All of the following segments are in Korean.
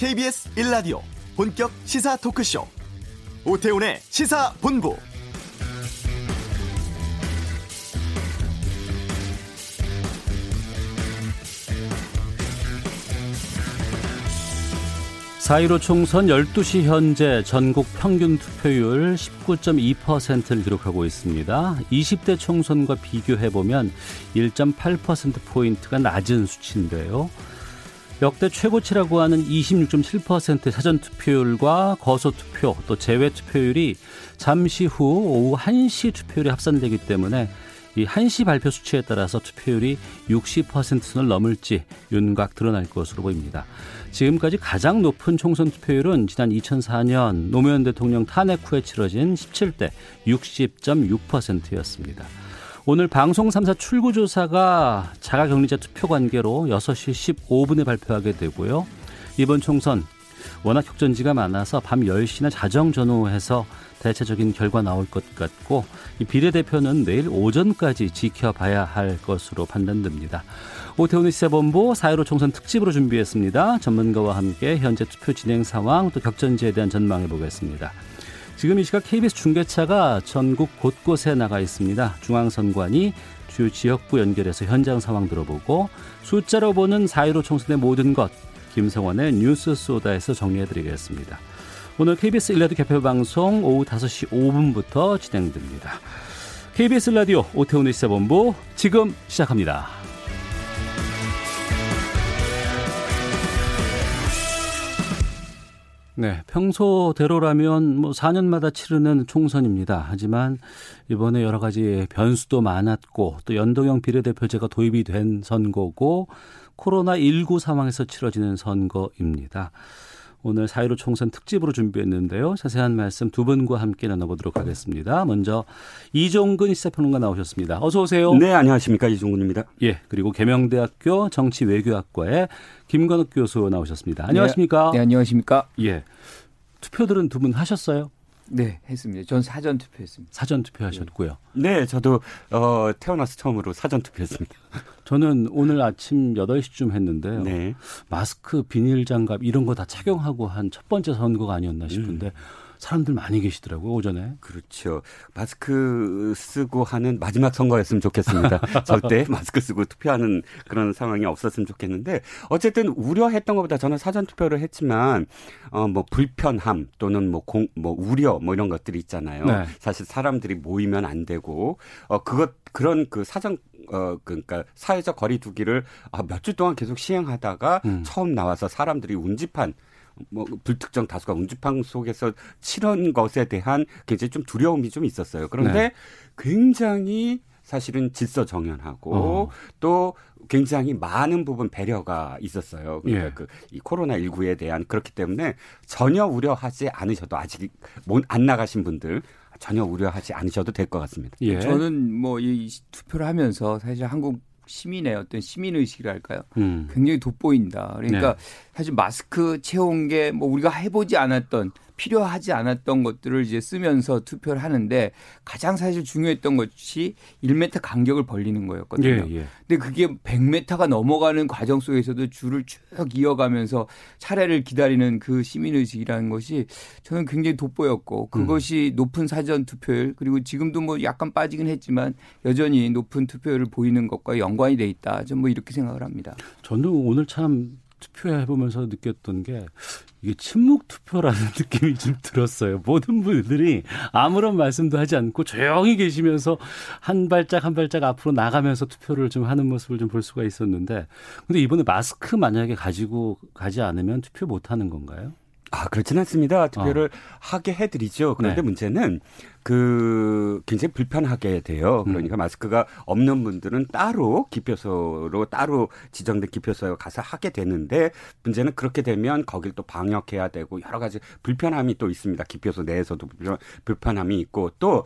KBS 1라디오 본격 시사 토크쇼 오태훈의 시사본부 사1로 총선 12시 현재 전국 평균 투표율 19.2%를 기록하고 있습니다. 20대 총선과 비교해보면 1.8%포인트가 낮은 수치인데요. 역대 최고치라고 하는 26.7% 사전투표율과 거소투표 또 재외투표율이 잠시 후 오후 1시 투표율이 합산되기 때문에 이 1시 발표 수치에 따라서 투표율이 60%선을 넘을지 윤곽 드러날 것으로 보입니다. 지금까지 가장 높은 총선 투표율은 지난 2004년 노무현 대통령 탄핵 후에 치러진 17대 60.6%였습니다. 오늘 방송 3사 출구조사가 자가격리자 투표 관계로 6시 15분에 발표하게 되고요. 이번 총선 워낙 격전지가 많아서 밤 10시나 자정 전후해서 대체적인 결과 나올 것 같고 이 비례대표는 내일 오전까지 지켜봐야 할 것으로 판단됩니다. 오태훈의 시사본부 4.15 총선 특집으로 준비했습니다. 전문가와 함께 현재 투표 진행 상황 또 격전지에 대한 전망해 보겠습니다. 지금 이 시각 KBS 중계차가 전국 곳곳에 나가 있습니다. 중앙선관위 주요 지역부 연결해서 현장 상황 들어보고 숫자로 보는 4.15 총선의 모든 것 김성원의 뉴스 소다에서 정리해드리겠습니다. 오늘 KBS 일라디오 개표 방송 오후 5시 5분부터 진행됩니다. KBS 라디오 오태훈의 시사본부 지금 시작합니다. 네, 평소대로라면 뭐 4년마다 치르는 총선입니다. 하지만 이번에 여러 가지 변수도 많았고 또 연동형 비례대표제가 도입이 된 선거고 코로나19 상황에서 치러지는 선거입니다. 오늘 4.15 총선 특집으로 준비했는데요. 자세한 말씀 두 분과 함께 나눠보도록 하겠습니다. 먼저 이종근 시사평론가 나오셨습니다. 어서 오세요. 네, 안녕하십니까. 이종근입니다. 예, 그리고 계명대학교 정치외교학과의 김건욱 교수 나오셨습니다. 안녕하십니까. 네, 네 안녕하십니까. 예. 투표들은 두 분 하셨어요? 네, 했습니다. 전 사전 투표했습니다. 사전 투표하셨고요. 네, 저도 어, 태어나서 처음으로 사전 투표했습니다. 저는 오늘 아침 8시쯤 했는데요. 네. 마스크, 비닐 장갑 이런 거 다 착용하고 한 첫 번째 선거가 아니었나 싶은데 음. 사람들 많이 계시더라고요, 오전에. 그렇죠. 마스크 쓰고 하는 마지막 선거였으면 좋겠습니다. 절대 마스크 쓰고 투표하는 그런 상황이 없었으면 좋겠는데 어쨌든 우려했던 것보다 저는 사전 투표를 했지만 어 뭐 불편함 또는 뭐공뭐 우려 뭐 이런 것들이 있잖아요. 네. 사실 사람들이 모이면 안 되고 어 그것 그런 그 사전 어 그러니까 사회적 거리두기를 아, 몇 주 동안 계속 시행하다가 음. 처음 나와서 사람들이 운집한 뭐 불특정 다수가 운집한 속에서 치른 것에 대한 굉장히 좀 두려움이 좀 있었어요. 그런데 네. 굉장히 사실은 질서 정연하고 어. 또 굉장히 많은 부분 배려가 있었어요. 그러니까 예. 그이 코로나 19에 대한 그렇기 때문에 전혀 우려하지 않으셔도 아직 안 나가신 분들 전혀 우려하지 않으셔도 될 것 같습니다. 예. 저는 뭐 이 투표를 하면서 사실 한국 시민의 어떤 시민 의식이랄까요? 음. 굉장히 돋보인다. 그러니까 네. 사실 마스크 채운 게 뭐 우리가 해보지 않았던 필요하지 않았던 것들을 이제 쓰면서 투표를 하는데 가장 사실 중요했던 것이 1m 간격을 벌리는 거였거든요. 예, 예. 근데 그게 100m가 넘어가는 과정 속에서도 줄을 쭉 이어가면서 차례를 기다리는 그 시민 의식이라는 것이 저는 굉장히 돋보였고 그것이 음. 높은 사전 투표율 그리고 지금도 뭐 약간 빠지긴 했지만 여전히 높은 투표율을 보이는 것과 연관이 돼 있다. 좀뭐 이렇게 생각을 합니다. 저는 오늘 참 투표해 보면서 느꼈던 게 이게 침묵 투표라는 느낌이 좀 들었어요. 모든 분들이 아무런 말씀도 하지 않고 조용히 계시면서 한 발짝 한 발짝 앞으로 나가면서 투표를 좀 하는 모습을 좀 볼 수가 있었는데 근데 이번에 마스크 만약에 가지고 가지 않으면 투표 못 하는 건가요? 아, 그렇지는 않습니다. 투표를 어. 하게 해드리죠. 그런데 네. 문제는 그 굉장히 불편하게 돼요. 음. 그러니까 음. 마스크가 없는 분들은 따로 기표소로 따로 지정된 기표소에 가서 하게 되는데 문제는 그렇게 되면 거길 또 방역해야 되고 여러 가지 불편함이 또 있습니다. 기표소 내에서도 불편함이 있고 또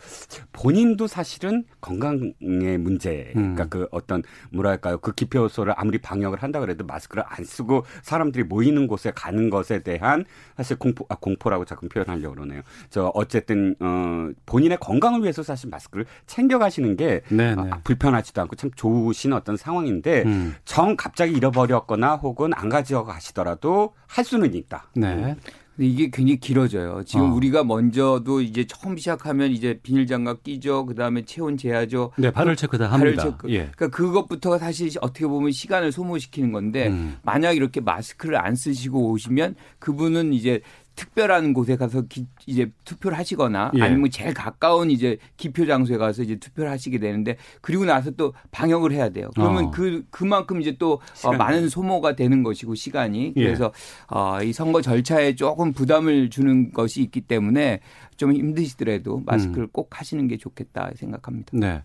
본인도 사실은 건강의 문제 그러니까 음. 그 어떤 뭐랄까요 그 기표소를 아무리 방역을 한다 그래도 마스크를 안 쓰고 사람들이 모이는 곳에 가는 것에 대한 사실 공포 아 공포라고 자꾸 표현하려고 그러네요. 저 어쨌든 어 본인의 건강을 위해서 사실 마스크를 챙겨 가시는 게 네, 네. 불편하지도 않고 참 좋으신 어떤 상황인데 음. 정 갑자기 잃어버렸거나 혹은 안 가져가 시더라도 할 수는 있다. 네. 이게 굉장히 길어져요. 지금 어. 우리가 먼저도 이제 처음 시작하면 이제 비닐 장갑 끼죠. 그다음에 체온 재야죠. 네, 발열 체크 다 합니다. 발열 체크. 예. 그러니까 그것부터가 사실 어떻게 보면 시간을 소모시키는 건데 음. 만약 이렇게 마스크를 안 쓰시고 오시면 그분은 이제 특별한 곳에 가서 기, 이제 투표를 하시거나 예. 아니면 제일 가까운 이제 기표 장소에 가서 이제 투표를 하시게 되는데 그리고 나서 또 방역을 해야 돼요. 그러면 어. 그 그만큼 이제 또 어, 많은 소모가 되는 것이고 시간이 예. 그래서 예. 어, 이 선거 절차에 조금 부담을 주는 것이 있기 때문에 좀 힘드시더라도 마스크를 음. 꼭 하시는 게 좋겠다 생각합니다. 네.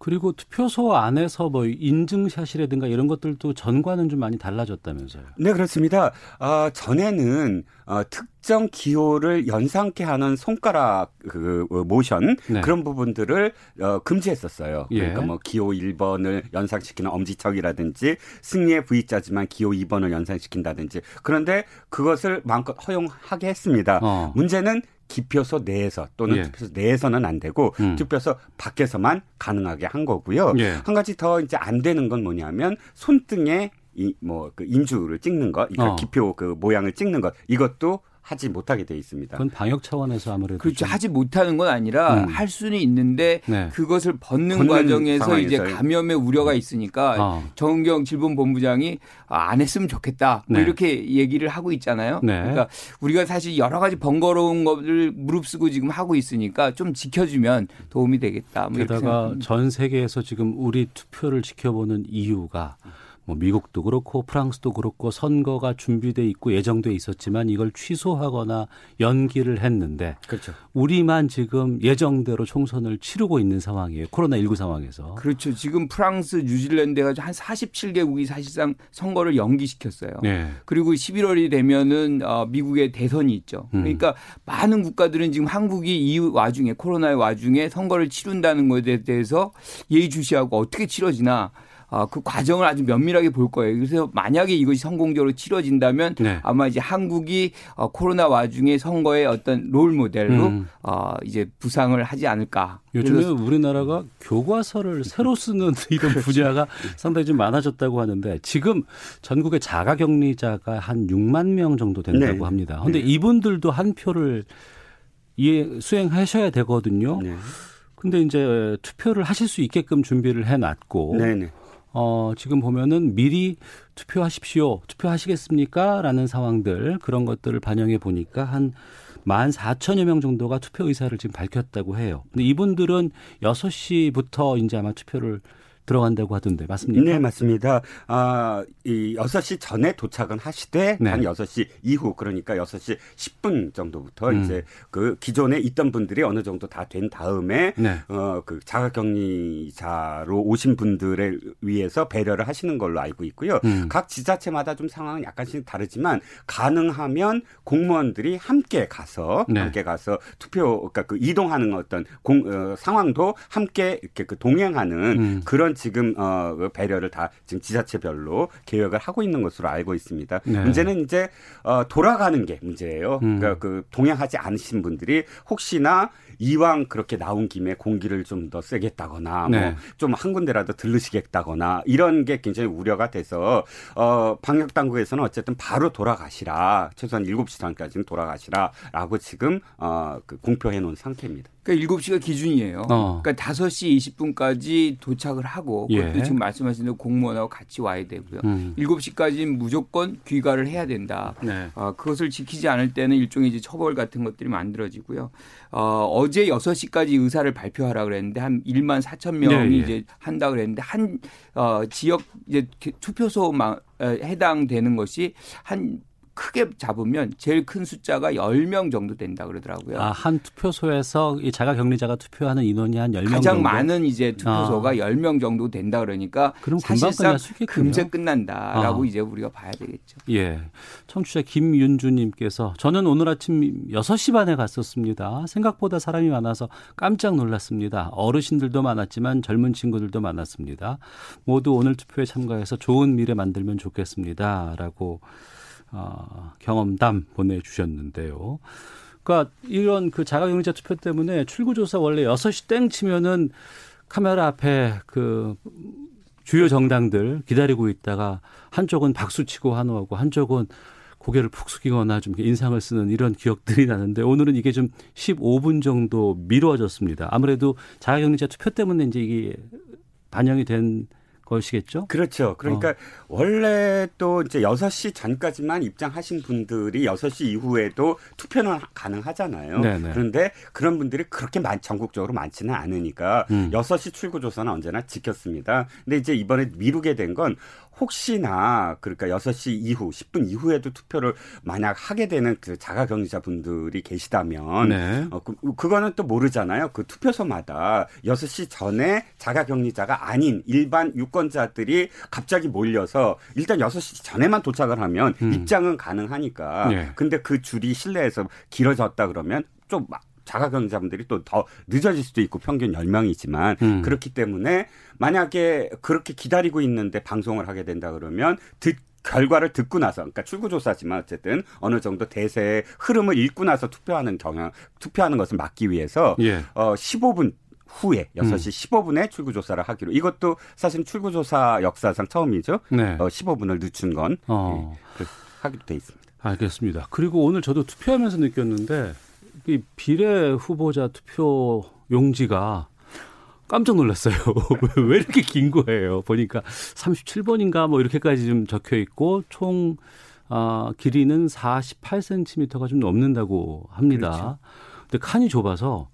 그리고 투표소 안에서 뭐 인증샷이라든가 이런 것들도 전과는 좀 많이 달라졌다면서요? 네, 그렇습니다. 어, 전에는 어, 특정 기호를 연상케 하는 손가락 그 어, 모션 네. 그런 부분들을 어, 금지했었어요. 예. 그러니까 뭐 기호 1번을 연상시키는 엄지척이라든지 승리의 V자지만 기호 2번을 연상시킨다든지 그런데 그것을 마음껏 허용하게 했습니다. 어. 문제는 기표소 내에서 또는 예. 투표소 내에서는 안 되고 음. 투표소 밖에서만 가능하게 한 거고요. 예. 한 가지 더 이제 안 되는 건 뭐냐면 손등에 이뭐그 인주를 찍는 것, 그러니까 어. 기표 그 모양을 찍는 것 이것도 하지 못하게 돼 있습니다. 그건 방역 차원에서 아무래도 그렇죠. 하지 못하는 건 아니라 음. 할 수는 있는데 네. 그것을 벗는, 과정에서 상황에서요. 이제 감염의 우려가 있으니까 어. 정은경 질본본부장이 아, 안 했으면 좋겠다 뭐 네. 이렇게 얘기를 하고 있잖아요. 네. 그러니까 우리가 사실 여러 가지 번거로운 것을 무릅쓰고 지금 하고 있으니까 좀 지켜주면 도움이 되겠다. 뭐 게다가 전 세계에서 지금 우리 투표를 지켜보는 이유가 뭐 미국도 그렇고 프랑스도 그렇고 선거가 준비돼 있고 예정돼 있었지만 이걸 취소하거나 연기를 했는데 그렇죠. 우리만 지금 예정대로 총선을 치르고 있는 상황이에요. 코로나 19 상황에서. 그렇죠. 지금 프랑스, 뉴질랜드가 한 47개국이 사실상 선거를 연기시켰어요. 네. 그리고 11월이 되면은 어, 미국의 대선이 있죠. 음. 그러니까 음. 많은 국가들은 지금 한국이 이 와중에 코로나의 와중에 선거를 치른다는 것에 대해서 예의주시하고 어떻게 치러지나 어, 그 과정을 아주 면밀하게 볼 거예요. 그래서 만약에 이것이 성공적으로 치러진다면 네. 아마 이제 한국이 어, 코로나 와중에 선거의 어떤 롤 모델로 음. 어, 이제 부상을 하지 않을까. 요즘에 우리나라가 교과서를 새로 쓰는 이런. 분야가 상당히 좀 많아졌다고 하는데 지금 전국의 자가격리자가 한 6만 명 정도 된다고 네. 합니다. 그런데 네. 이분들도 한 표를 이해 수행하셔야 되거든요. 네. 근데 이제 투표를 하실 수 있게끔 준비를 해놨고 네네. 어, 지금 보면은 미리 투표하십시오. 투표하시겠습니까? 라는 상황들 그런 것들을 반영해 보니까 한 만 사천여 명 정도가 투표 의사를 지금 밝혔다고 해요. 근데 이분들은 여섯 시부터 이제 아마 투표를 들어간다고 하던데 맞습니까? 네, 맞습니다. 아, 이 6시 전에 도착은 하시되 네. 한 6시 이후 그러니까 6시 10분 정도부터 음. 이제 그 기존에 있던 분들이 어느 정도 다 된 다음에 네. 어그 자가격리자로 오신 분들에 위해서 배려를 하시는 걸로 알고 있고요. 음. 각 지자체마다 좀 상황은 약간씩 다르지만 가능하면 공무원들이 함께 가서 네. 함께 가서 투표 그러니까 그 이동하는 어떤 공 어, 상황도 함께 이렇게 그 동행하는 음. 그런 지금 어그 배려를 다 지금 지자체별로 계획을 하고 있는 것으로 알고 있습니다. 네. 문제는 이제 어 돌아가는 게 문제예요. 음. 그러니까 그 동행하지 않으신 분들이 혹시나 이왕 그렇게 나온 김에 공기를 좀 더 쐬겠다거나 뭐 네. 뭐좀 한 군데라도 들르시겠다거나 이런 게 굉장히 우려가 돼서 어 방역 당국에서는 어쨌든 바로 돌아가시라 최소한 7시 전까지는 돌아가시라라고 지금 어 그 공표해 놓은 상태입니다. 그러니까 7시가 기준이에요. 어. 그러니까 5시 20분까지 도착을 하고 그것도 예. 지금 말씀하신 대로 공무원하고 같이 와야 되고요. 음. 7시까지는 무조건 귀가를 해야 된다. 네. 어, 그것을 지키지 않을 때는 일종의 이제 처벌 같은 것들이 만들어지고요. 어, 어제 6시까지 의사를 발표하라 그랬는데 한 1만 4천 명이 네, 네. 이제 한다 그랬는데 한 어, 지역 이제 투표소만 해당되는 것이 한 크게 잡으면 제일 큰 숫자가 10명 정도 된다 그러더라고요. 아, 한 투표소에서 이 자가 격리자가 투표하는 인원이 한 10명 가장 정도? 많은 이제 투표소가 아. 10명 정도 된다 그러니까 사실상 금세 끝난다라고 아. 이제 우리가 봐야 되겠죠. 예. 청취자 김윤주 님께서 저는 오늘 아침 6시 반에 갔었습니다. 생각보다 사람이 많아서 깜짝 놀랐습니다. 어르신들도 많았지만 젊은 친구들도 많았습니다. 모두 오늘 투표에 참가해서 좋은 미래 만들면 좋겠습니다라고 어, 경험담 보내주셨는데요. 그러니까 이런 그 자가격리자 투표 때문에 출구조사 원래 6시 땡 치면은 카메라 앞에 그 주요 정당들 기다리고 있다가 한쪽은 박수 치고 환호하고 한쪽은 고개를 푹 숙이거나 좀 인상을 쓰는 이런 기억들이 나는데 오늘은 이게 좀 15분 정도 미뤄졌습니다. 아무래도 자가격리자 투표 때문에 이제 이게 반영이 된 것이겠죠? 그렇죠. 그러니까 어. 원래 또 이제 6시 전까지만 입장하신 분들이 6시 이후에도 투표는 가능하잖아요. 네네. 그런데 그런 분들이 그렇게 많, 전국적으로 많지는 않으니까 음. 6시 출구 조사는 언제나 지켰습니다. 근데 이제 이번에 미루게 된 건 혹시나 그러니까 6시 이후 10분 이후에도 투표를 만약 하게 되는 그 자가 격리자 분들이 계시다면 네. 어, 그, 그거는 또 모르잖아요. 그 투표소마다 6시 전에 자가 격리자가 아닌 일반 유권자들이 갑자기 몰려서 일단 6시 전에만 도착을 하면 음. 입장은 가능하니까 네. 근데 그 줄이 실내에서 길어졌다 그러면 좀 자가격리자분들이 또 더 늦어질 수도 있고 평균 10명이지만 음. 그렇기 때문에 만약에 그렇게 기다리고 있는데 방송을 하게 된다 그러면 듣 결과를 듣고 나서 그러니까 출구조사지만 어쨌든 어느 정도 대세의 흐름을 읽고 나서 투표하는 경향 투표하는 것을 막기 위해서 예. 어 15분 후에 6시 음. 15분에 출구 조사를 하기로 이것도 사실 출구 조사 역사상 처음이죠. 네. 어 15분을 늦춘 건 어. 예, 하기로 돼 있습니다. 알겠습니다. 그리고 오늘 저도 투표하면서 느꼈는데 이 비례 후보자 투표 용지가 깜짝 놀랐어요. 왜 이렇게 긴 거예요? 보니까 37번인가 뭐 이렇게까지 좀 적혀 있고 총 아, 길이는 48cm가 좀 넘는다고 합니다. 그렇죠. 근데 칸이 좁아서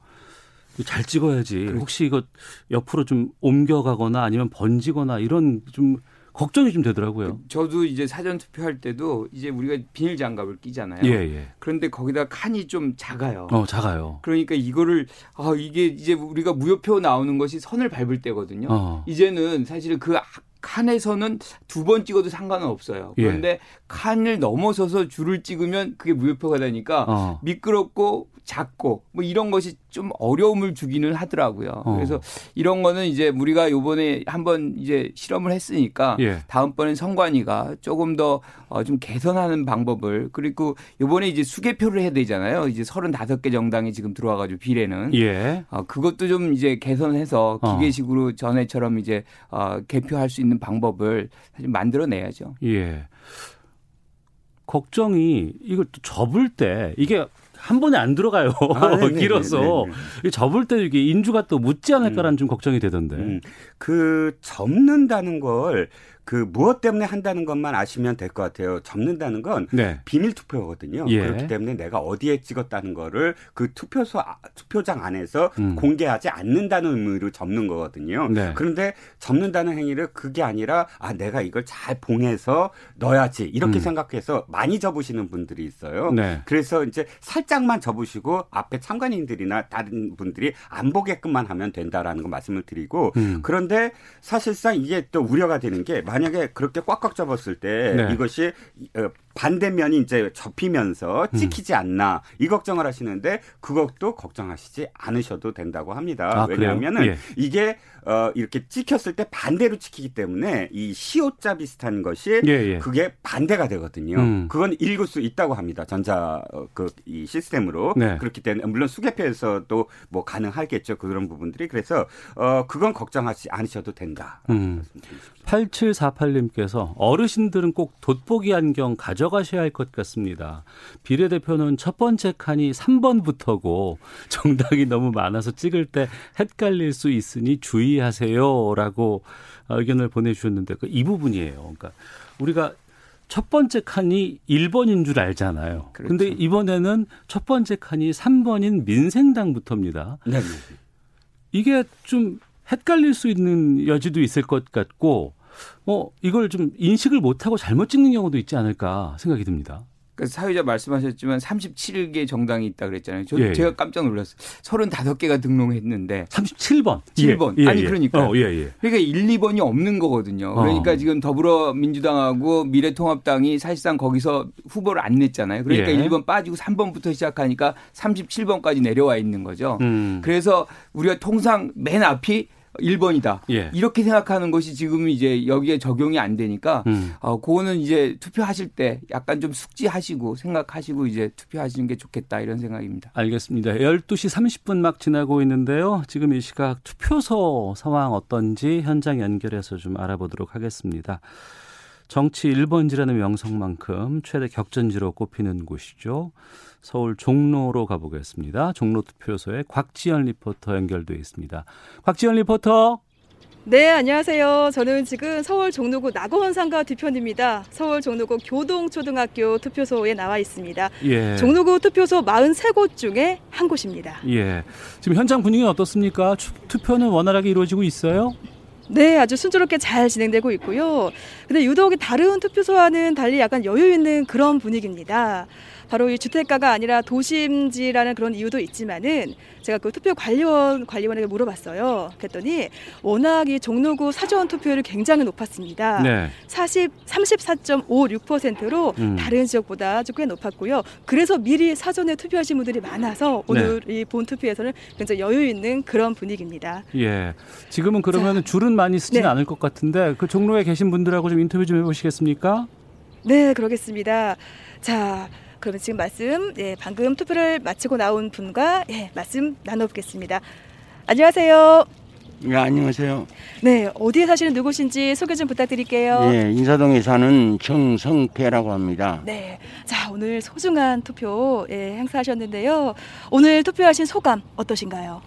잘 찍어야지. 그렇죠. 혹시 이거 옆으로 좀 옮겨가거나 아니면 번지거나 이런 좀 걱정이 좀 되더라고요. 저도 이제 사전 투표할 때도 이제 우리가 비닐 장갑을 끼잖아요. 예, 예. 그런데 거기다 칸이 좀 작아요. 어, 작아요. 그러니까 이거를 아 이게 이제 우리가 무효표 나오는 것이 선을 밟을 때거든요. 어. 이제는 사실은 그 칸에서는 두 번 찍어도 상관은 없어요. 예. 그런데 예. 칸을 넘어서서 줄을 찍으면 그게 무효표가 되니까 어. 미끄럽고 작고 뭐 이런 것이 좀 어려움을 주기는 하더라고요. 어. 그래서 이런 거는 이제 우리가 요번에 한번 이제 실험을 했으니까 예. 다음번엔 선관위가 조금 더좀 어 개선하는 방법을 그리고 요번에 이제 수개표를 해야 되잖아요. 이제 35개 정당이 지금 들어와 가지고 비례는 예. 어 그것도 좀 이제 개선해서 어. 기계식으로 전에처럼 이제 어 개표할 수 있는 방법을 사실 만들어 내야죠. 예. 걱정이 이걸 또 접을 때 이게 한 번에 안 들어가요. 아, 길어서 접을 때 이게 인주가 또 묻지 않을까라는 음. 좀 걱정이 되던데. 음. 그 접는다는 걸 그 무엇 때문에 한다는 것만 아시면 될 것 같아요. 접는다는 건 네. 비밀 투표거든요. 예. 그렇기 때문에 내가 어디에 찍었다는 거를 그 투표소 아, 투표장 안에서 음. 공개하지 않는다는 의미로 접는 거거든요. 네. 그런데 접는다는 행위를 그게 아니라 아 내가 이걸 잘 봉해서 넣어야지 이렇게 음. 생각해서 많이 접으시는 분들이 있어요. 네. 그래서 이제 살짝만 접으시고 앞에 참관인들이나 다른 분들이 안 보게끔만 하면 된다라는 거 말씀을 드리고 음. 그런데 사실상 이게 또 우려가 되는 게 만약에 그렇게 꽉꽉 잡았을 때 네. 이것이 어, 반대면이 이제 접히면서 음. 찍히지 않나 이 걱정을 하시는데 그것도 걱정하시지 않으셔도 된다고 합니다. 아, 왜냐하면은 예. 이게 어 이렇게 찍혔을 때 반대로 찍히기 때문에 이 시옷자 비슷한 것이 예, 예. 그게 반대가 되거든요. 음. 그건 읽을 수 있다고 합니다. 전자 어, 그이 시스템으로 네. 그렇기 때문에 물론 수개표에서도 뭐 가능하겠죠. 그런 부분들이 그래서 어 그건 걱정하지 않으셔도 된다. 음. 8748님께서 어르신들은 꼭 돋보기 안경 가져 가셔야 할 것 같습니다. 비례대표는 첫 번째 칸이 3번부터고 정당이 너무 많아서 찍을 때 헷갈릴 수 있으니 주의하세요. 라고 의견을 보내주셨는데 그이 부분이에요. 그러니까 우리가 첫 번째 칸이 1번인 줄 알잖아요. 그렇죠. 근데 이번에는 첫 번째 칸이 3번인 민생당부터입니다. 네. 이게 좀 헷갈릴 수 있는 여지도 있을 것 같고 어, 이걸 좀 인식을 못하고 잘못 찍는 경우도 있지 않을까 생각이 듭니다. 그 사회자 말씀하셨지만 37개 정당이 있다 그랬잖아요. 저 예, 예. 제가 깜짝 놀랐어요. 35개가 등록했는데 37번. 7번. 예, 아니 예. 그러니까. 어, 예, 예. 그러니까 1, 2번이 없는 거거든요. 그러니까 어. 지금 더불어민주당하고 미래통합당이 사실상 거기서 후보를 안 냈잖아요. 그러니까 예. 1번 빠지고 3번부터 시작하니까 37번까지 내려와 있는 거죠. 음. 그래서 우리가 통상 맨 앞이 1번이다. 예. 이렇게 생각하는 것이 지금 이제 여기에 적용이 안 되니까 음. 어 그거는 이제 투표하실 때 약간 좀 숙지하시고 생각하시고 이제 투표하시는 게 좋겠다 이런 생각입니다. 알겠습니다. 12시 30분 막 지나고 있는데요. 지금 이 시각 투표소 상황 어떤지 현장 연결해서 좀 알아보도록 하겠습니다. 정치 1번지라는 명성만큼 최대 격전지로 꼽히는 곳이죠. 서울 종로로 가보겠습니다. 종로 투표소에 곽지연 리포터 연결돼 있습니다. 곽지연 리포터. 네, 안녕하세요. 저는 지금 서울 종로구 낙원상가 뒤편입니다. 서울 종로구 교동초등학교 투표소에 나와 있습니다. 예. 종로구 투표소 43곳 중에 한 곳입니다. 예. 지금 현장 분위기는 어떻습니까? 투표는 원활하게 이루어지고 있어요? 네, 아주 순조롭게 잘 진행되고 있고요. 근데 유독 다른 투표소와는 달리 약간 여유 있는 그런 분위기입니다. 바로 이 주택가가 아니라 도심지라는 그런 이유도 있지만은 제가 그 투표 관리원 관리원에게 물어봤어요. 그랬더니 워낙 이 종로구 사전 투표율이 굉장히 높았습니다. 네. 40 34.56%로 음. 다른 지역보다 꽤 높았고요. 그래서 미리 사전에 투표하신 분들이 많아서 오늘 네. 이본 투표에서는 굉장히 여유 있는 그런 분위기입니다. 예. 지금은 그러면 줄은 많이 쓰지는 네. 않을 것 같은데 그 종로에 계신 분들하고 좀 인터뷰 좀 해보시겠습니까? 네, 그러겠습니다. 자, 그러면 지금 말씀, 예, 방금 투표를 마치고 나온 분과 예, 말씀 나눠보겠습니다. 안녕하세요. 네, 안녕하세요. 네, 어디에 사시는 누구신지 소개 좀 부탁드릴게요. 네, 인사동에 사는 정성태라고 합니다. 네, 자 오늘 소중한 투표 예, 행사하셨는데요. 오늘 투표하신 소감 어떠신가요?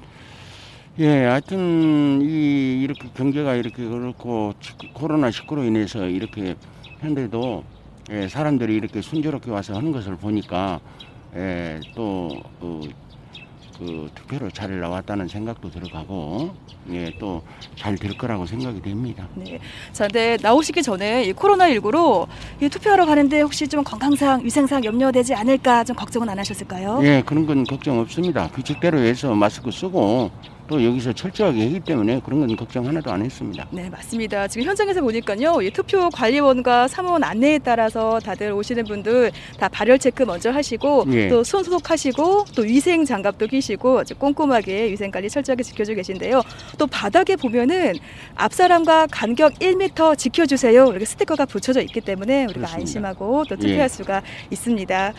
예, 하여튼 이 이렇게 경제가 이렇게 그렇고 코로나 19로 인해서 이렇게 현대도 예, 사람들이 이렇게 순조롭게 와서 하는 것을 보니까 예, 또 그, 그 투표로 잘 나왔다는 생각도 들어가고 예, 또 잘 될 거라고 생각이 됩니다. 네. 자, 근데 나오시기 전에 이 코로나19로 이 투표하러 가는데 혹시 좀 건강상, 위생상 염려되지 않을까 좀 걱정은 안 하셨을까요? 예, 그런 건 걱정 없습니다. 규칙대로 해서 마스크 쓰고 또 여기서 철저하게 하기 때문에 그런 건 걱정 하나도 안 했습니다. 네, 맞습니다. 지금 현장에서 보니까요, 이 투표 관리원과 사무원 안내에 따라서 다들 오시는 분들 다 발열 체크 먼저 하시고 예. 또손 소독하시고 또 위생 장갑도 끼시고 아주 꼼꼼하게 위생 관리 철저하게 지켜주고 계신데요. 또 바닥에 보면은 앞 사람과 간격 1m 지켜주세요 이렇게 스티커가 붙여져 있기 때문에 우리가 그렇습니다. 안심하고 또 투표할 예. 수가 있습니다.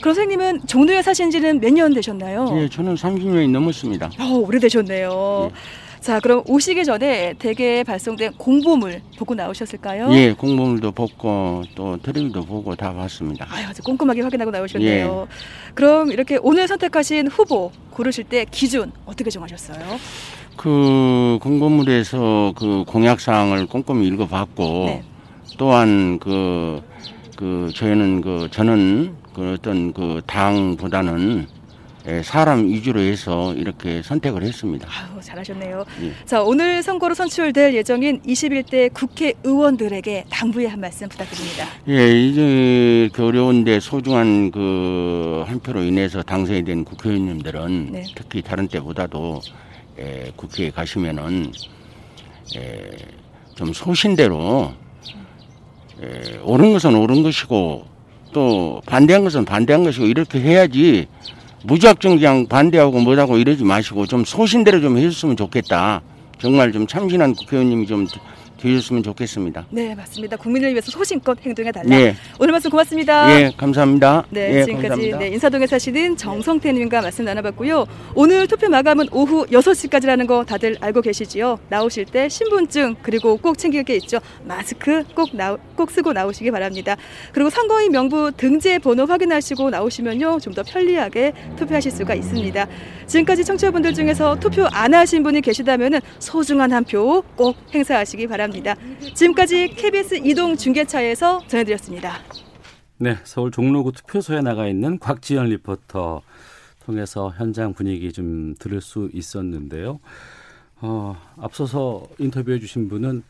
그럼 선생님은 종로에 사신 지는 몇 년 되셨나요? 예, 저는 30년이 넘었습니다. 어, 오래되셨네요. 예. 자, 그럼 오시기 전에 대개 발송된 공보물 보고 나오셨을까요? 예, 공보물도 보고 또 텔레비도 보고 다 봤습니다. 아유, 아주 꼼꼼하게 확인하고 나오셨네요. 예. 그럼 이렇게 오늘 선택하신 후보 고르실 때 기준 어떻게 정하셨어요? 그 공보물에서 그 공약 사항을 꼼꼼히 읽어봤고 네. 또한 그그 그 저희는 그 저는 그 어떤 그 당보다는 예, 사람 위주로 해서 이렇게 선택을 했습니다. 아유, 잘하셨네요. 예. 자, 오늘 선거로 선출될 예정인 21대 국회의원들에게 당부의 한 말씀 부탁드립니다. 예, 이제 그 어려운데 소중한 그 한 표로 인해서 당선이 된 국회의원님들은 네. 특히 다른 때보다도 예, 국회에 가시면은 예, 좀 소신대로 예, 옳은 것은 옳은 것이고 또 반대한 것은 반대한 것이고 이렇게 해야지 무작정 그냥 반대하고 뭐하고 이러지 마시고 좀 소신대로 좀 해줬으면 좋겠다. 정말 좀 참신한 국회의원님이 좀 되셨으면 좋겠습니다. 네, 맞습니다. 국민을 위해서 소신껏 행동해 달라. 네. 오늘 말씀 고맙습니다. 예, 감사합니다. 네, 예, 지금까지 감사합니다. 네, 인사동에 사시는 정성태 님과 말씀 나눠봤고요. 오늘 투표 마감은 오후 6시까지라는 거 다들 알고 계시지요? 나오실 때 신분증 그리고 꼭 챙길 게 있죠. 마스크 꼭, 나, 꼭 쓰고 나오시기 바랍니다. 그리고 선거인 명부 등재 번호 확인하시고 나오시면요. 좀 더 편리하게 투표하실 수가 있습니다. 지금까지 청취자분들 중에서 투표 안 하신 분이 계시다면 소중한 한 표 꼭 행사하시기 바랍니다. 바랍니다. 지금까지 KBS 이동 중계차에서 전해드렸습니다. 네, 서울 종로구 투표소에 나가 있는 곽지연 리포터 통해서 현장 분위기 좀 들을 수 있었는데요. 어, 앞서서 인터뷰해 주신 분은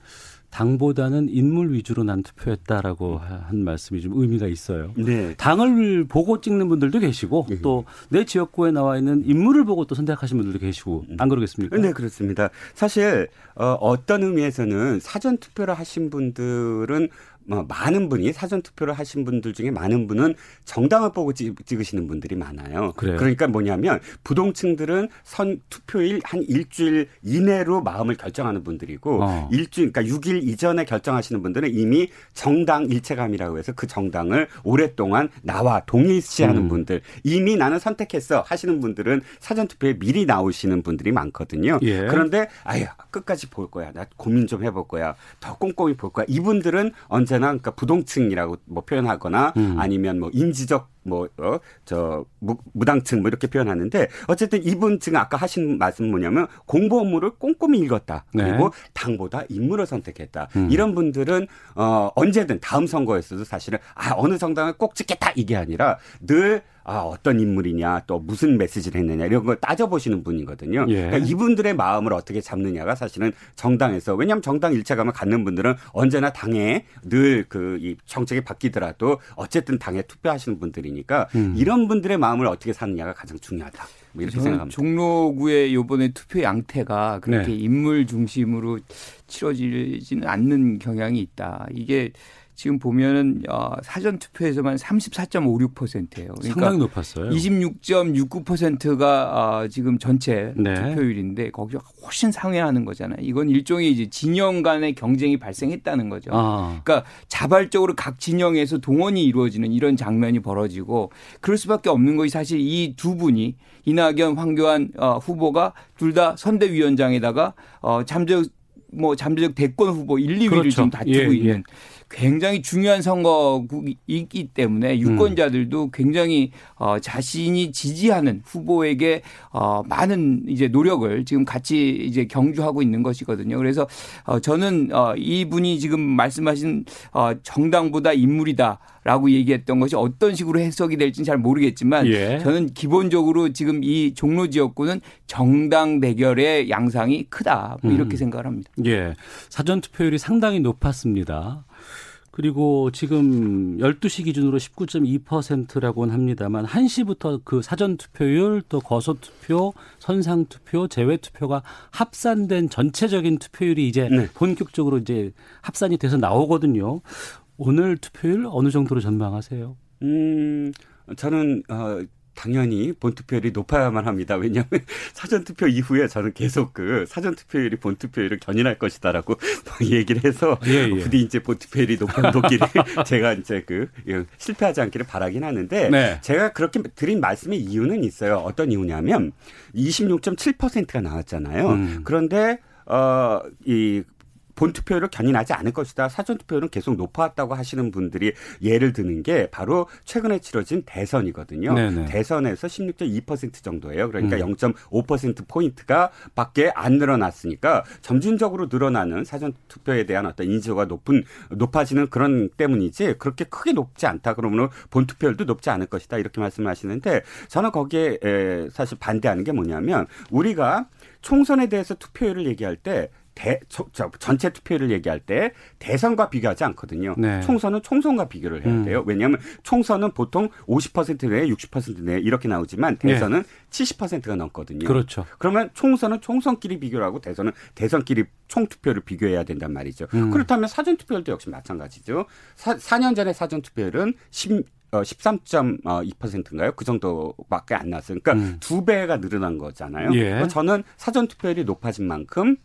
당보다는 인물 위주로 난 투표했다라고 한 말씀이 좀 의미가 있어요. 네. 당을 보고 찍는 분들도 계시고 네. 또내 지역구에 나와 있는 인물을 보고 또 선택하신 분들도 계시고 안 그러겠습니까? 네, 그렇습니다. 사실 어, 어떤 의미에서는 사전 투표를 하신 분들은 뭐 많은 분이 사전 투표를 하신 분들 중에 많은 분은 정당을 보고 찍으시는 분들이 많아요. 그래요? 그러니까 뭐냐면 부동층들은 선 투표일 한 일주일 이내로 마음을 결정하는 분들이고 어. 일주일 그러니까 6일 이전에 결정하시는 분들은 이미 정당 일체감이라고 해서 그 정당을 오랫동안 나와 동일시하는 음. 분들 이미 나는 선택했어 하시는 분들은 사전 투표에 미리 나오시는 분들이 많거든요. 예. 그런데 아유 끝까지 볼 거야. 나 고민 좀 해볼 거야. 더 꼼꼼히 볼 거야. 이분들은 언제 나 그러니까 부동층이라고 뭐 표현하거나 음. 아니면 뭐 인지적 뭐어저 무당층 뭐 이렇게 표현하는데 어쨌든 이분 지금 아까 하신 말씀 뭐냐면 공보 업무를 꼼꼼히 읽었다. 그리고 네. 당보다 인물을 선택했다. 음. 이런 분들은 어 언제든 다음 선거에서도 사실은 아 어느 정당을 꼭 찍겠다 이게 아니라 늘 아, 어떤 인물이냐, 또 무슨 메시지를 했느냐, 이런 걸 따져보시는 분이거든요. 예. 그러니까 이분들의 마음을 어떻게 잡느냐가 사실은 정당에서, 왜냐하면 정당 일체감을 갖는 분들은 언제나 당에 늘 그 이 정책이 바뀌더라도 어쨌든 당에 투표하시는 분들이니 까 음. 이런 분들의 마음을 어떻게 사느냐가 가장 중요하다. 뭐 이렇게 생각합니다. 종로구의 요번에 투표 양태가 그렇게 네. 인물 중심으로 치러지지는 않는 경향이 있다. 이게 지금 보면은 어, 사전 투표에서만 34.56%예요. 그러니까 상당히 높았어요. 26.69%가 어, 지금 전체 네. 투표율인데 거기서 훨씬 상회하는 거잖아요. 이건 일종의 이제 진영 간의 경쟁이 발생했다는 거죠. 아. 그러니까 자발적으로 각 진영에서 동원이 이루어지는 이런 장면이 벌어지고 그럴 수밖에 없는 것이 사실 이 두 분이 이낙연, 황교안 어, 후보가 둘 다 선대위원장에다가 어, 잠적 뭐 잠재적 대권 후보 1, 2위를 그렇죠. 지금 다투고 예, 있는 예. 굉장히 중요한 선거이기 때문에 유권자들도 음. 굉장히 어, 자신이 지지하는 후보에게 어, 많은 이제 노력을 지금 같이 이제 경주하고 있는 것이거든요. 그래서 어, 저는 어, 이분이 지금 말씀하신 어, 정당보다 인물이다. 라고 얘기했던 것이 어떤 식으로 해석이 될지는 잘 모르겠지만 예. 저는 기본적으로 지금 이 종로 지역구는 정당 대결의 양상이 크다. 뭐 이렇게 음. 생각을 합니다. 예. 사전 투표율이 상당히 높았습니다. 그리고 지금 12시 기준으로 19.2%라고는 합니다만 1시부터 그 사전 투표율 또 거소 투표, 선상 투표, 제외 투표가 합산된 전체적인 투표율이 이제 네. 본격적으로 이제 합산이 돼서 나오거든요. 오늘 투표율 어느 정도로 전망하세요? 음, 저는 어 당연히 본투표율이 높아야만 합니다. 왜냐하면 사전투표 이후에 저는 계속 그 사전투표율이 본투표율을 견인할 것이다라고 얘기를 해서 예, 예. 부디 이제 본투표율이 높은 높기를 제가 이제 그 예, 실패하지 않기를 바라긴 하는데 네. 제가 그렇게 드린 말씀의 이유는 있어요. 어떤 이유냐면 26.7%가 나왔잖아요. 음. 그런데 어 이 본 투표율을 견인 하지 않을 것이다. 사전 투표율은 계속 높아왔다고 하시는 분들이 예를 드는 게 바로 최근에 치러진 대선이거든요. 네네. 대선에서 16.2% 정도예요. 그러니까 음. 0.5% 포인트가 밖에 안 늘어났으니까 점진적으로 늘어나는 사전 투표에 대한 어떤 인지도가 높은 높아지는 그런 때문이지 그렇게 크게 높지 않다. 그러면 본 투표율도 높지 않을 것이다. 이렇게 말씀하시는데 저는 거기에 사실 반대하는 게 뭐냐면 우리가 총선에 대해서 투표율을 얘기할 때 대, 저, 저, 전체 투표를 얘기할 때 대선과 비교하지 않거든요. 네. 총선은 총선과 비교를 해야 음. 돼요. 음. 왜냐하면 총선은 보통 50% 내에 60% 내에 이렇게 나오지만 네. 대선은 네. 70%가 넘거든요. 그렇죠. 그러면 총선은 총선끼리 비교를 하고 대선은 대선끼리 총투표를 비교해야 된단 말이죠. 음. 그렇다면 사전투표율도 역시 마찬가지죠. 사, 4년 전에 사전투표율은 10, 어, 13.2%인가요? 그 정도밖에 안 나왔어요. 그러니까 음. 두 배가 늘어난 거잖아요. 예. 저는 사전 투표율이 높아진 만큼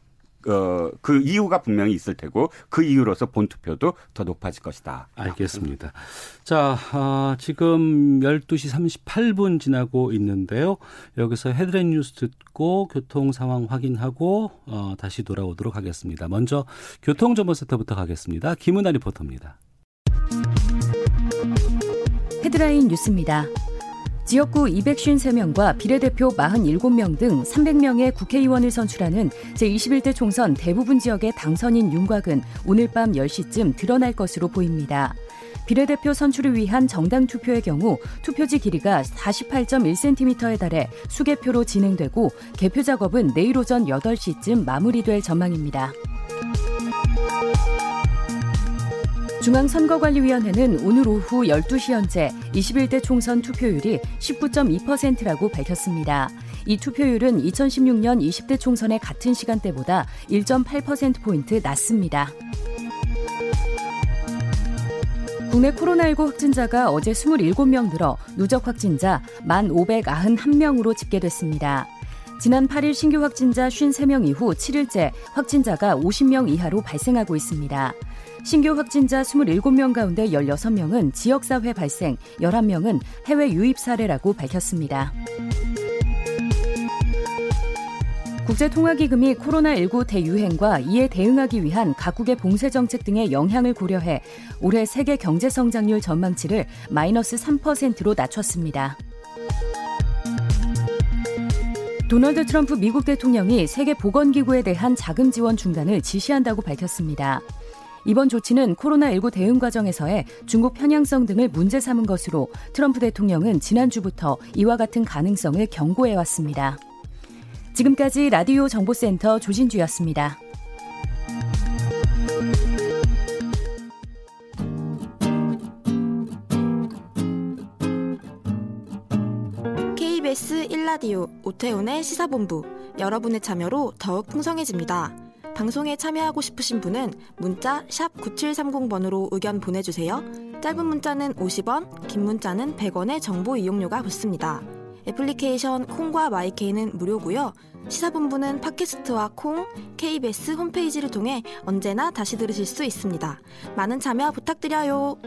어, 그 이유가 분명히 있을 테고 그 이유로서 본 투표도 더 높아질 것이다. 알겠습니다. 자, 아, 지금 12시 38분 지나고 있는데요. 여기서 헤드라인 뉴스 듣고 교통 상황 확인하고 어, 다시 돌아오도록 하겠습니다. 먼저 교통정보센터부터 가겠습니다. 김은아 리포터입니다. 헤드라인 뉴스입니다. 지역구 253명과 비례대표 47명 등 300명의 국회의원을 선출하는 제21대 총선 대부분 지역의 당선인 윤곽은 오늘 밤 10시쯤 드러날 것으로 보입니다. 비례대표 선출을 위한 정당 투표의 경우 투표지 길이가 48.1cm에 달해 수개표로 진행되고 개표 작업은 내일 오전 8시쯤 마무리될 전망입니다. 중앙선거관리위원회는 오늘 오후 12시 현재 21대 총선 투표율이 19.2%라고 밝혔습니다. 이 투표율은 2016년 20대 총선의 같은 시간대보다 1.8%포인트 낮습니다. 국내 코로나19 확진자가 어제 27명 늘어 누적 확진자 1,591명으로 집계됐습니다. 지난 8일 신규 확진자 53명 이후 7일째 확진자가 50명 이하로 발생하고 있습니다. 신규 확진자 27명 가운데 16명은 지역사회 발생, 11명은 해외 유입 사례라고 밝혔습니다. 국제통화기금이 코로나19 대유행과 이에 대응하기 위한 각국의 봉쇄 정책 등의 영향을 고려해 올해 세계 경제 성장률 전망치를 마이너스 3%로 낮췄습니다. 도널드 트럼프 미국 대통령이 세계 보건기구에 대한 자금 지원 중단을 지시한다고 밝혔습니다. 이번 조치는 코로나19 대응 과정에서의 중국 편향성 등을 문제 삼은 것으로 트럼프 대통령은 지난주부터 이와 같은 가능성을 경고해왔습니다. 지금까지 라디오 정보센터 조진주였습니다. KBS 1라디오 오태훈의 시사본부 여러분의 참여로 더욱 풍성해집니다. 방송에 참여하고 싶으신 분은 문자 9730번으로 의견 보내주세요. 짧은 문자는 50원, 긴 문자는 100원의 정보 이용료가 붙습니다. 애플리케이션 콩과 마이케이는 무료고요. 시사본부는 팟캐스트와 콩, KBS 홈페이지를 통해 언제나 다시 들으실 수 있습니다. 많은 참여 부탁드려요.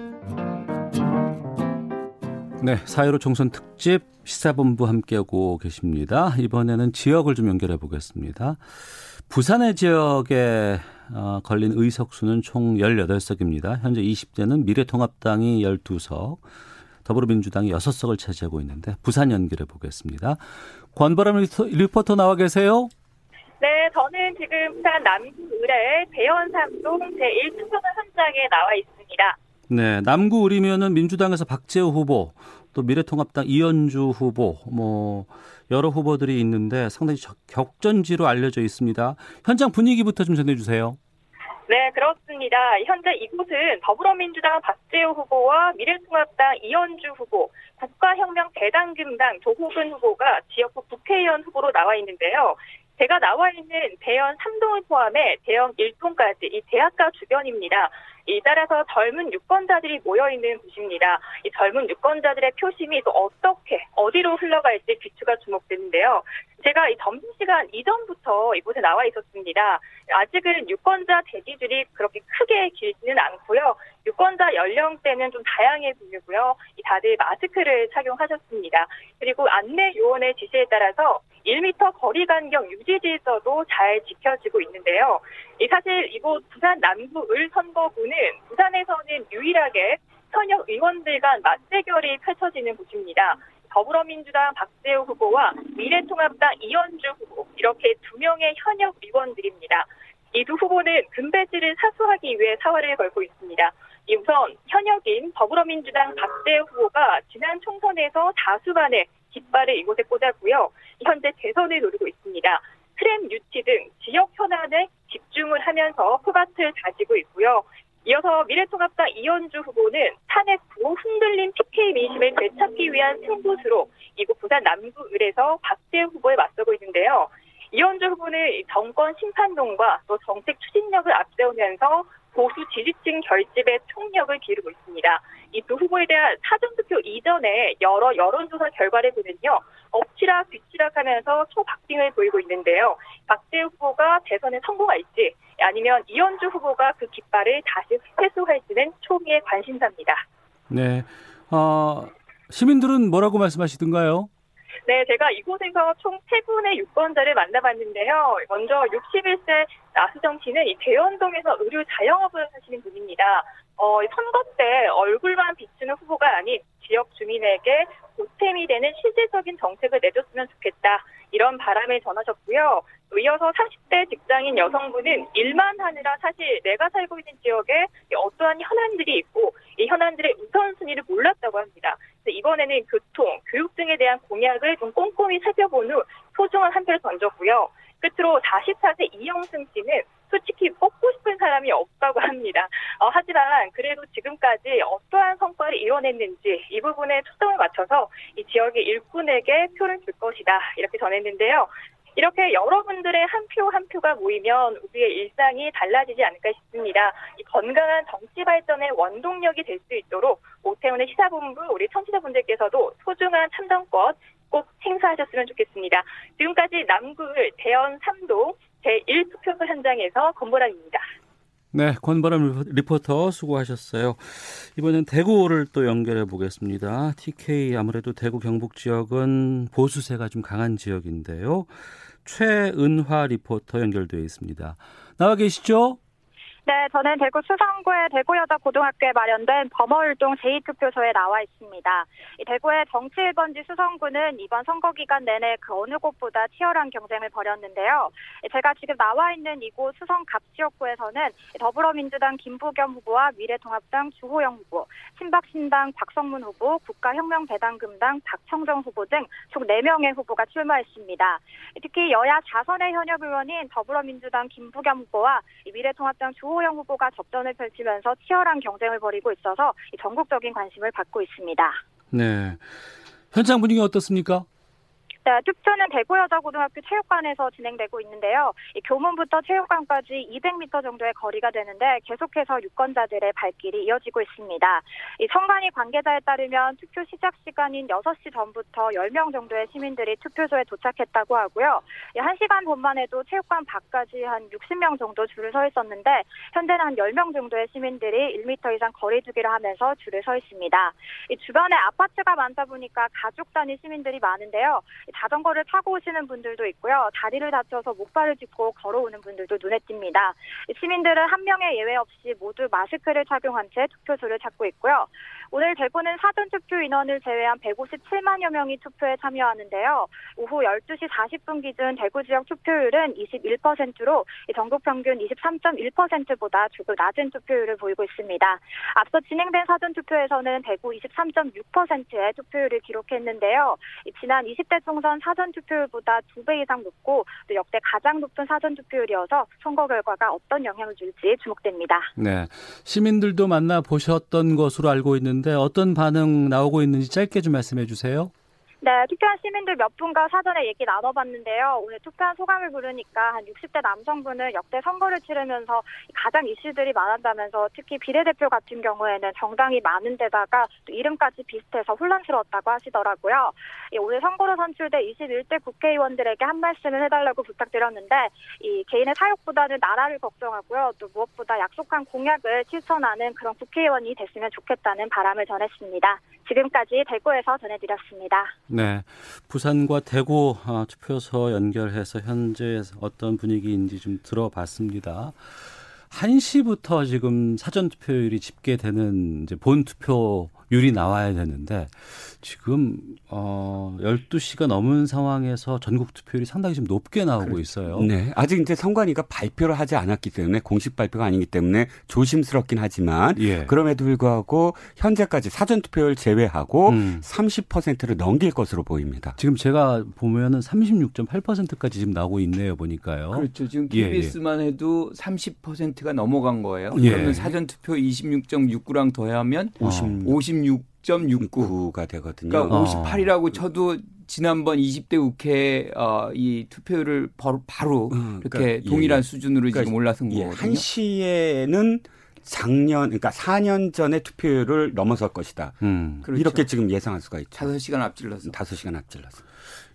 네, 사회로 총선 특집 시사본부 함께하고 계십니다. 이번에는 지역을 좀 연결해 보겠습니다. 부산의 지역에 어, 걸린 의석수는 총 18석입니다. 현재 20대는 미래통합당이 12석, 더불어민주당이 6석을 차지하고 있는데 부산 연결해 보겠습니다. 권바람 리포터 나와 계세요? 네, 저는 지금 부산 남구 의뢰 대연삼동 제1투표소 현장에 나와 있습니다. 네, 남구 의리면은 민주당에서 박재호 후보, 또 미래통합당 이현주 후보, 뭐 여러 후보들이 있는데 상당히 격전지로 알려져 있습니다. 현장 분위기부터 좀 전해주세요. 네, 그렇습니다. 현재 이곳은 더불어민주당 박재호 후보와 미래통합당 이현주 후보, 국가혁명 대당금당 조호근 후보가 지역구 국회의원 후보로 나와 있는데요. 제가 나와 있는 대연 3동을 포함해 대연 1동까지 이 대학가 주변입니다. 이 따라서 젊은 유권자들이 모여 있는 곳입니다. 이 젊은 유권자들의 표심이 또 어떻게 어디로 흘러갈지 귀추가 주목되는데요. 제가 이 점심시간 이전부터 이곳에 나와 있었습니다. 아직은 유권자 대기줄이 그렇게 크게 길지는 않고요. 유권자 연령대는 좀 다양해 보이고요. 다들 마스크를 착용하셨습니다. 그리고 안내 요원의 지시에 따라서 1m 거리 간격 유지 질서도 잘 지켜지고 있는데요. 사실 이곳 부산 남구 을 선거구는 부산에서는 유일하게 현역 의원들 간 맞대결이 펼쳐지는 곳입니다. 더불어민주당 박재호 후보와 미래통합당 이현주 후보 이렇게 두 명의 현역 의원들입니다. 이 두 후보는 금배지를 사수하기 위해 사활을 걸고 있습니다. 우선 현역인 더불어민주당 박재호 후보가 지난 총선에서 다수간의 깃발을 이곳에 꽂았고요. 현재 대선을 노리고 있습니다. 트램 유치 등 지역 현안에 집중을 하면서 포밭을 다지고 있고요. 이어서 미래통합당 이현주 후보는 탄핵 후 흔들린 PK 민심을 되찾기 위한 승부수로 이곳 부산 남구을에서 박재우 후보에 맞서고 있는데요. 이현주 후보는 정권 심판론과 또 정책 추진력을 앞세우면서 보수 지지층 결집에 총력을 기르고 있습니다. 이 두 후보에 대한 사전투표 이전에 여러 여론조사 결과를 보면요. 엎치락 뒤치락 하면서 초박빙을 보이고 있는데요. 박재우 후보가 대선에 성공할지 아니면 이현주 후보가 그 깃발을 다시 회수할지는 초기의 관심사입니다. 네. 어, 시민들은 뭐라고 말씀하시던가요? 네, 제가 이곳에서 총세 분의 유권자를 만나봤는데요. 먼저 61세 나수정 씨는 이 대연동에서 의류 자영업을 하시는 분입니다. 어, 선거 때 얼굴만 비추는 후보가 아닌 지역 주민에게 보탬이 되는 실질적인 정책을 내줬으면 좋겠다. 이런 바람을 전하셨고요. 이어서 30대 직장인 여성분은 일만 하느라 사실 내가 살고 있는 지역에 어떠한 현안들이 있고 이 현안들의 우선순위를 몰랐다고 합니다. 이번에는 교통, 교육 등에 대한 공약을 좀 꼼꼼히 살펴본 후 소중한 한 표를 던졌고요. 끝으로 44세 이영승 씨는 솔직히 뽑고 싶은 사람이 없다고 합니다. 어, 하지만 그래도 지금까지 어떠한 성과를 이뤄냈는지 이 부분에 초점을 맞춰서 이 지역의 일꾼에게 표를 줄 것이다 이렇게 전했는데요. 이렇게 여러분들의 한 표한 표가 모이면 우리의 일상이 달라지지 않을까 싶습니다. 이 건강한 정치 발전의 원동력이 될 수 있도록 오태훈의 시사본부 우리 청취자분들께서도 소중한 참정권 꼭 행사하셨으면 좋겠습니다. 지금까지 남구을 대연 3동 제1투표소 현장에서 권보람입니다. 네, 권바람 리포터 수고하셨어요. 이번엔 대구를 또 연결해 보겠습니다. TK 아무래도 대구 경북 지역은 보수세가 좀 강한 지역인데요. 최은화 리포터 연결되어 있습니다. 나와 계시죠? 네, 저는 대구 수성구의 대구여자고등학교에 마련된 범어율동 제2투표소에 나와 있습니다. 대구의 정치 1번지 수성구는 이번 선거 기간 내내 그 어느 곳보다 치열한 경쟁을 벌였는데요. 제가 지금 나와 있는 이곳 수성 갑지역구에서는 더불어민주당 김부겸 후보와 미래통합당 주호영 후보, 신박신당 박성문 후보, 국가혁명대당금당 박청정 후보 등 총 4명의 후보가 출마했습니다. 특히 여야 4선의 현역 의원인 더불어민주당 김부겸 후보와 미래통합당 주호 조호영 후보가 접전을 펼치면서 치열한 경쟁을 벌이고 있어서 전국적인 관심을 받고 있습니다. 네. 현장 분위기 어떻습니까? 네, 투표는 대구여자고등학교 체육관에서 진행되고 있는데요. 교문부터 체육관까지 200m 정도의 거리가 되는데 계속해서 유권자들의 발길이 이어지고 있습니다. 이 선관위 관계자에 따르면 투표 시작 시간인 6시 전부터 10명 정도의 시민들이 투표소에 도착했다고 하고요. 1시간 전만 해도 체육관 밖까지 한 60명 정도 줄을 서 있었는데 현재는 한 10명 정도의 시민들이 1m 이상 거리 두기를 하면서 줄을 서 있습니다. 이 주변에 아파트가 많다 보니까 가족 단위 시민들이 많은데요. 자전거를 타고 오시는 분들도 있고요. 다리를 다쳐서 목발을 짚고 걸어오는 분들도 눈에 띕니다. 시민들은 한 명의 예외 없이 모두 마스크를 착용한 채 투표소를 찾고 있고요. 오늘 대구는 사전 투표 인원을 제외한 157만여 명이 투표에 참여하는데요. 오후 12시 40분 기준 대구 지역 투표율은 21%로 전국 평균 23.1%보다 조금 낮은 투표율을 보이고 있습니다. 앞서 진행된 사전 투표에서는 대구 23.6%의 투표율을 기록했는데요. 지난 20대 총선 사전 투표율보다 2배 이상 높고 또 역대 가장 높은 사전 투표율이어서 선거 결과가 어떤 영향을 줄지 주목됩니다. 네. 시민들도 만나 보셨던 것으로 알고 있는데 어떤 반응 나오고 있는지 짧게 좀 말씀해 주세요. 네, 투표한 시민들 몇 분과 사전에 얘기 나눠봤는데요. 오늘 투표한 소감을 물으니까 한 60대 남성분은 역대 선거를 치르면서 가장 이슈들이 많았다면서 특히 비례대표 같은 경우에는 정당이 많은 데다가 또 이름까지 비슷해서 혼란스러웠다고 하시더라고요. 오늘 선거로 선출된 21대 국회의원들에게 한 말씀을 해달라고 부탁드렸는데 이 개인의 사욕보다는 나라를 걱정하고요. 또 무엇보다 약속한 공약을 실천하는 그런 국회의원이 됐으면 좋겠다는 바람을 전했습니다. 지금까지 대구에서 전해드렸습니다. 네. 부산과 대구 어, 투표소 연결해서 현재 어떤 분위기인지 좀 들어봤습니다. 1시부터 지금 사전 투표율이 집계되는 이제 본 투표 율이 나와야 되는데 지금 어 12시가 넘은 상황에서 전국 투표율이 상당히 좀 높게 나오고 그렇죠. 있어요. 네. 아직 이제 선관위가 발표를 하지 않았기 때문에 공식 발표가 아니기 때문에 조심스럽긴 하지만 예. 그럼에도 불구하고 현재까지 사전 투표율 제외하고 음. 30%를 넘길 것으로 보입니다. 지금 제가 보면은 36.8%까지 지금 나오고 있네요, 보니까요. 그렇죠. 지금 KBS만 예, 예. 해도 30%가 넘어간 거예요. 예. 그러면 사전 투표 26.69랑 더하면 50 56 6.69가 되거든요. 그러니까 어. 58이라고 쳐도 지난번 20대 국회 어, 이 투표율을 바로, 바로 음, 이렇게 그러니까, 예, 동일한 예. 수준으로 그러니까, 지금 올라선 예, 거거든요. 한 시에는 작년 그러니까 4년 전에 투표율을 넘어설 것이다. 음. 그렇죠. 이렇게 지금 예상할 수가 있죠. 5시간 앞질러서. 5시간 앞질러서.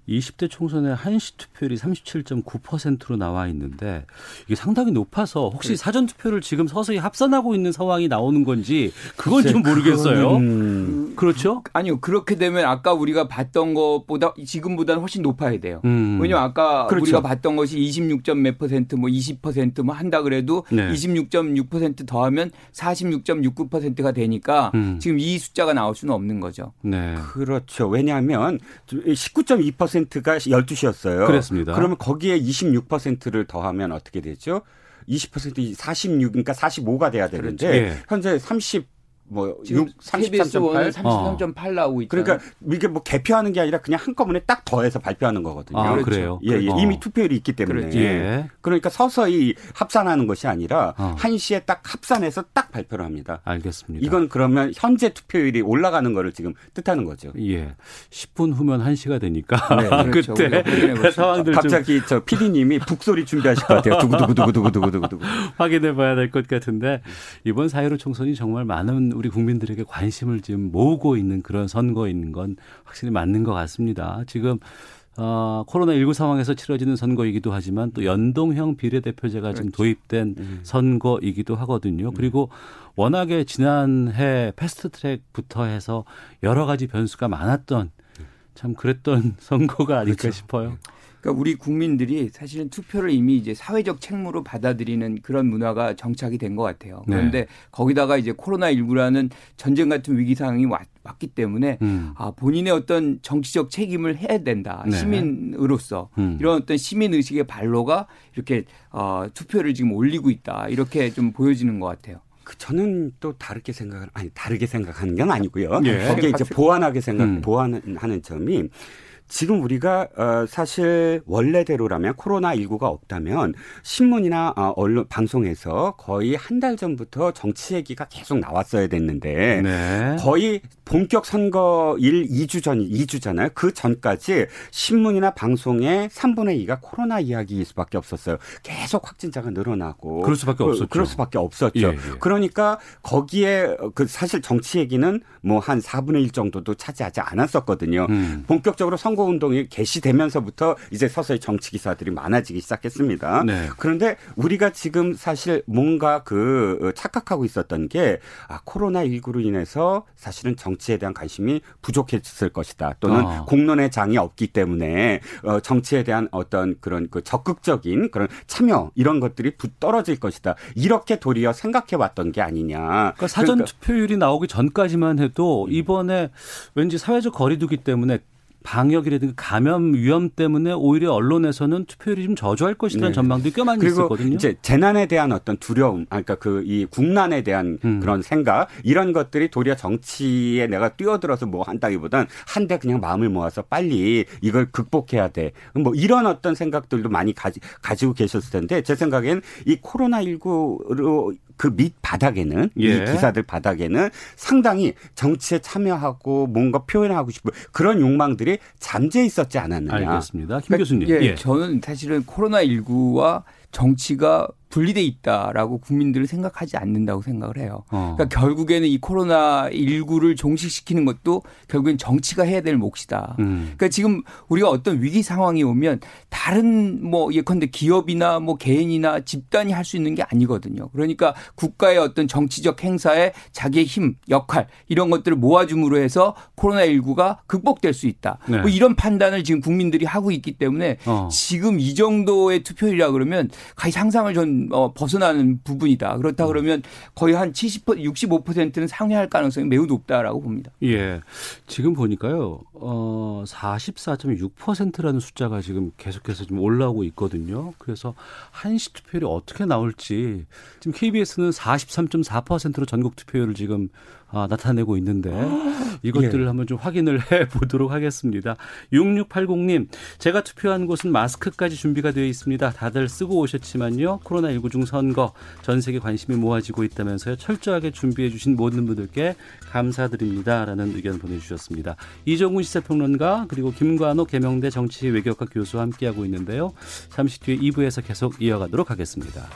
20대 총선에 한시 투표율이 37.9%로 나와 있는데 이게 상당히 높아서 혹시 네. 사전 투표를 지금 서서히 합산하고 있는 상황이 나오는 건지 그건 좀 모르겠어요. 음. 그렇죠? 아니요. 그렇게 되면 아까 우리가 봤던 것보다 지금보다는 훨씬 높아야 돼요. 음. 왜냐면 아까 그렇죠. 우리가 봤던 것이 26점 몇 퍼센트 뭐 20%뭐 한다 그래도 네. 26.6% 더하면 46.69%가 되니까 음. 지금 이 숫자가 나올 수는 없는 거죠. 네. 그렇죠. 왜냐하면 19.2% 20%가 12시였어요. 그렇습니다. 그러면 거기에 26%를 더하면 어떻게 되죠? 20% 46, 그러니까 45가 돼야 되는데 그렇죠. 예. 현재 30 뭐 6, 33.8 33.8 나오고 있죠. 그러니까 이게 뭐 개표하는 게 아니라 그냥 한꺼번에 딱 더해서 발표하는 거거든요. 아, 그렇죠. 그래요? 예, 예. 어. 이미 투표율이 있기 때문에. 그렇죠. 예. 그러니까 서서히 합산하는 것이 아니라 어. 한시에 딱 합산해서 딱 발표를 합니다. 알겠습니다. 이건 그러면 현재 투표율이 올라가는 거를 지금 뜻하는 거죠. 예. 10분 후면 1시가 되니까 네, 그렇죠. 그때 그 상황들 갑자기 저 PD님이 북소리 준비하실 것 같아요. 두구두구두구두구두구두구 확인해 봐야 될 것 같은데 이번 4.15 총선이 정말 많은 우리 국민들에게 관심을 지금 모으고 있는 그런 선거인 건 확실히 맞는 것 같습니다. 지금 어, 코로나19 상황에서 치러지는 선거이기도 하지만 또 연동형 비례대표제가 지금 그렇죠. 도입된 음. 선거이기도 하거든요. 음. 그리고 워낙에 지난해 패스트 트랙부터 해서 여러 가지 변수가 많았던 참 그랬던 선거가 아닐까 그렇죠. 싶어요. 그러니까 우리 국민들이 사실은 투표를 이미 이제 사회적 책무로 받아들이는 그런 문화가 정착이 된 것 같아요. 네. 그런데 네. 거기다가 이제 코로나 19라는 전쟁 같은 위기 상황이 왔, 기 때문에 음. 아 본인의 어떤 정치적 책임을 해야 된다 네. 시민으로서 음. 이런 어떤 시민 의식의 발로가 이렇게 어, 투표를 지금 올리고 있다 이렇게 좀 보여지는 것 같아요. 그 저는 또 다르게 생각을 아니 다르게 생각하는 건 아니고요. 예. 거기에 이제 보완하게 생각 음. 보완하는 점이 지금 우리가 어 사실 원래대로라면 코로나 19가 없다면 신문이나 어 언론 방송에서 거의 한 달 전부터 정치 얘기가 계속 나왔어야 됐는데 네. 거의 본격 선거일 2주 전 2주잖아요. 그 전까지 신문이나 방송에 3분의 2가 코로나 이야기일 수밖에 없었어요. 계속 확진자가 늘어나고 그럴 수밖에 없었죠. 그럴 수밖에 없었죠. 예, 예. 그러니까 거기에 그 사실 정치 얘기는 뭐 한 4분의 1 정도도 차지하지 않았었거든요. 음. 본격적으로 선거 선거 운동이 개시되면서부터 이제 서서히 정치 기사들이 많아지기 시작했습니다. 네. 그런데 우리가 지금 사실 뭔가 그 어, 착각하고 있었던 게 아, 코로나 19로 인해서 사실은 정치에 대한 관심이 부족했을 것이다. 또는 어. 공론의 장이 없기 때문에 어, 정치에 대한 어떤 그런 그 적극적인 그런 참여 이런 것들이 떨어질 것이다. 이렇게 도리어 생각해 왔던 게 아니냐. 그러니까 사전 그러니까. 투표율이 나오기 전까지만 해도 이번에 왠지 사회적 거리두기 때문에 방역이라든가 감염 위험 때문에 오히려 언론에서는 투표율이 좀 저조할 것이라는 네. 전망도 꽤 많이 그리고 있었거든요. 이제 재난에 대한 어떤 두려움, 아, 그러니까 그 이 국난에 대한 음. 그런 생각 이런 것들이 도리어 정치에 내가 뛰어들어서 뭐 한다기보단 한데 그냥 마음을 모아서 빨리 이걸 극복해야 돼. 뭐 이런 어떤 생각들도 많이 가지, 가지고 계셨을 텐데 제 생각엔 이 코로나 19로 그 밑 바닥에는 예. 이 기사들 바닥에는 상당히 정치에 참여하고 뭔가 표현하고 싶은 그런 욕망들이 잠재 있었지 않았느냐. 알겠습니다. 김 그러니까 교수님. 예, 예. 저는 사실은 코로나 19와 정치가 분리돼 있다라고 국민들은 생각하지 않는다고 생각을 해요. 어. 그러니까 결국에는 이 코로나 19를 종식시키는 것도 결국엔 정치가 해야 될 몫이다. 음. 그러니까 지금 우리가 어떤 위기 상황이 오면 다른 뭐 예컨대 기업이나 뭐 개인이나 집단이 할 수 있는 게 아니거든요. 그러니까 국가의 어떤 정치적 행사에 자기의 힘, 역할 이런 것들을 모아줌으로 해서 코로나 19가 극복될 수 있다. 네. 뭐 이런 판단을 지금 국민들이 하고 있기 때문에 어. 지금 이 정도의 투표율이라 그러면 거의 상상을 전 어, 벗어나는 부분이다. 그렇다 음. 그러면 거의 한 70%, 65%는 상회할 가능성이 매우 높다라고 봅니다. 예. 지금 보니까요, 어, 44.6%라는 숫자가 지금 계속해서 좀 올라오고 있거든요. 그래서 한시 투표율이 어떻게 나올지 지금 KBS는 43.4%로 전국 투표율을 지금 아, 나타내고 있는데 이것들을 예. 한번 좀 확인을 해 보도록 하겠습니다. 6680님, 제가 투표한 곳은 마스크까지 준비가 되어 있습니다. 다들 쓰고 오셨지만요. 코로나19 중 선거 전 세계 관심이 모아지고 있다면서요. 철저하게 준비해 주신 모든 분들께 감사드립니다라는 의견 보내 주셨습니다. 이정훈 시사평론가 그리고 김관호 개명대 정치 외교학과 교수와 함께하고 있는데요. 잠시 뒤에 2부에서 계속 이어가도록 하겠습니다.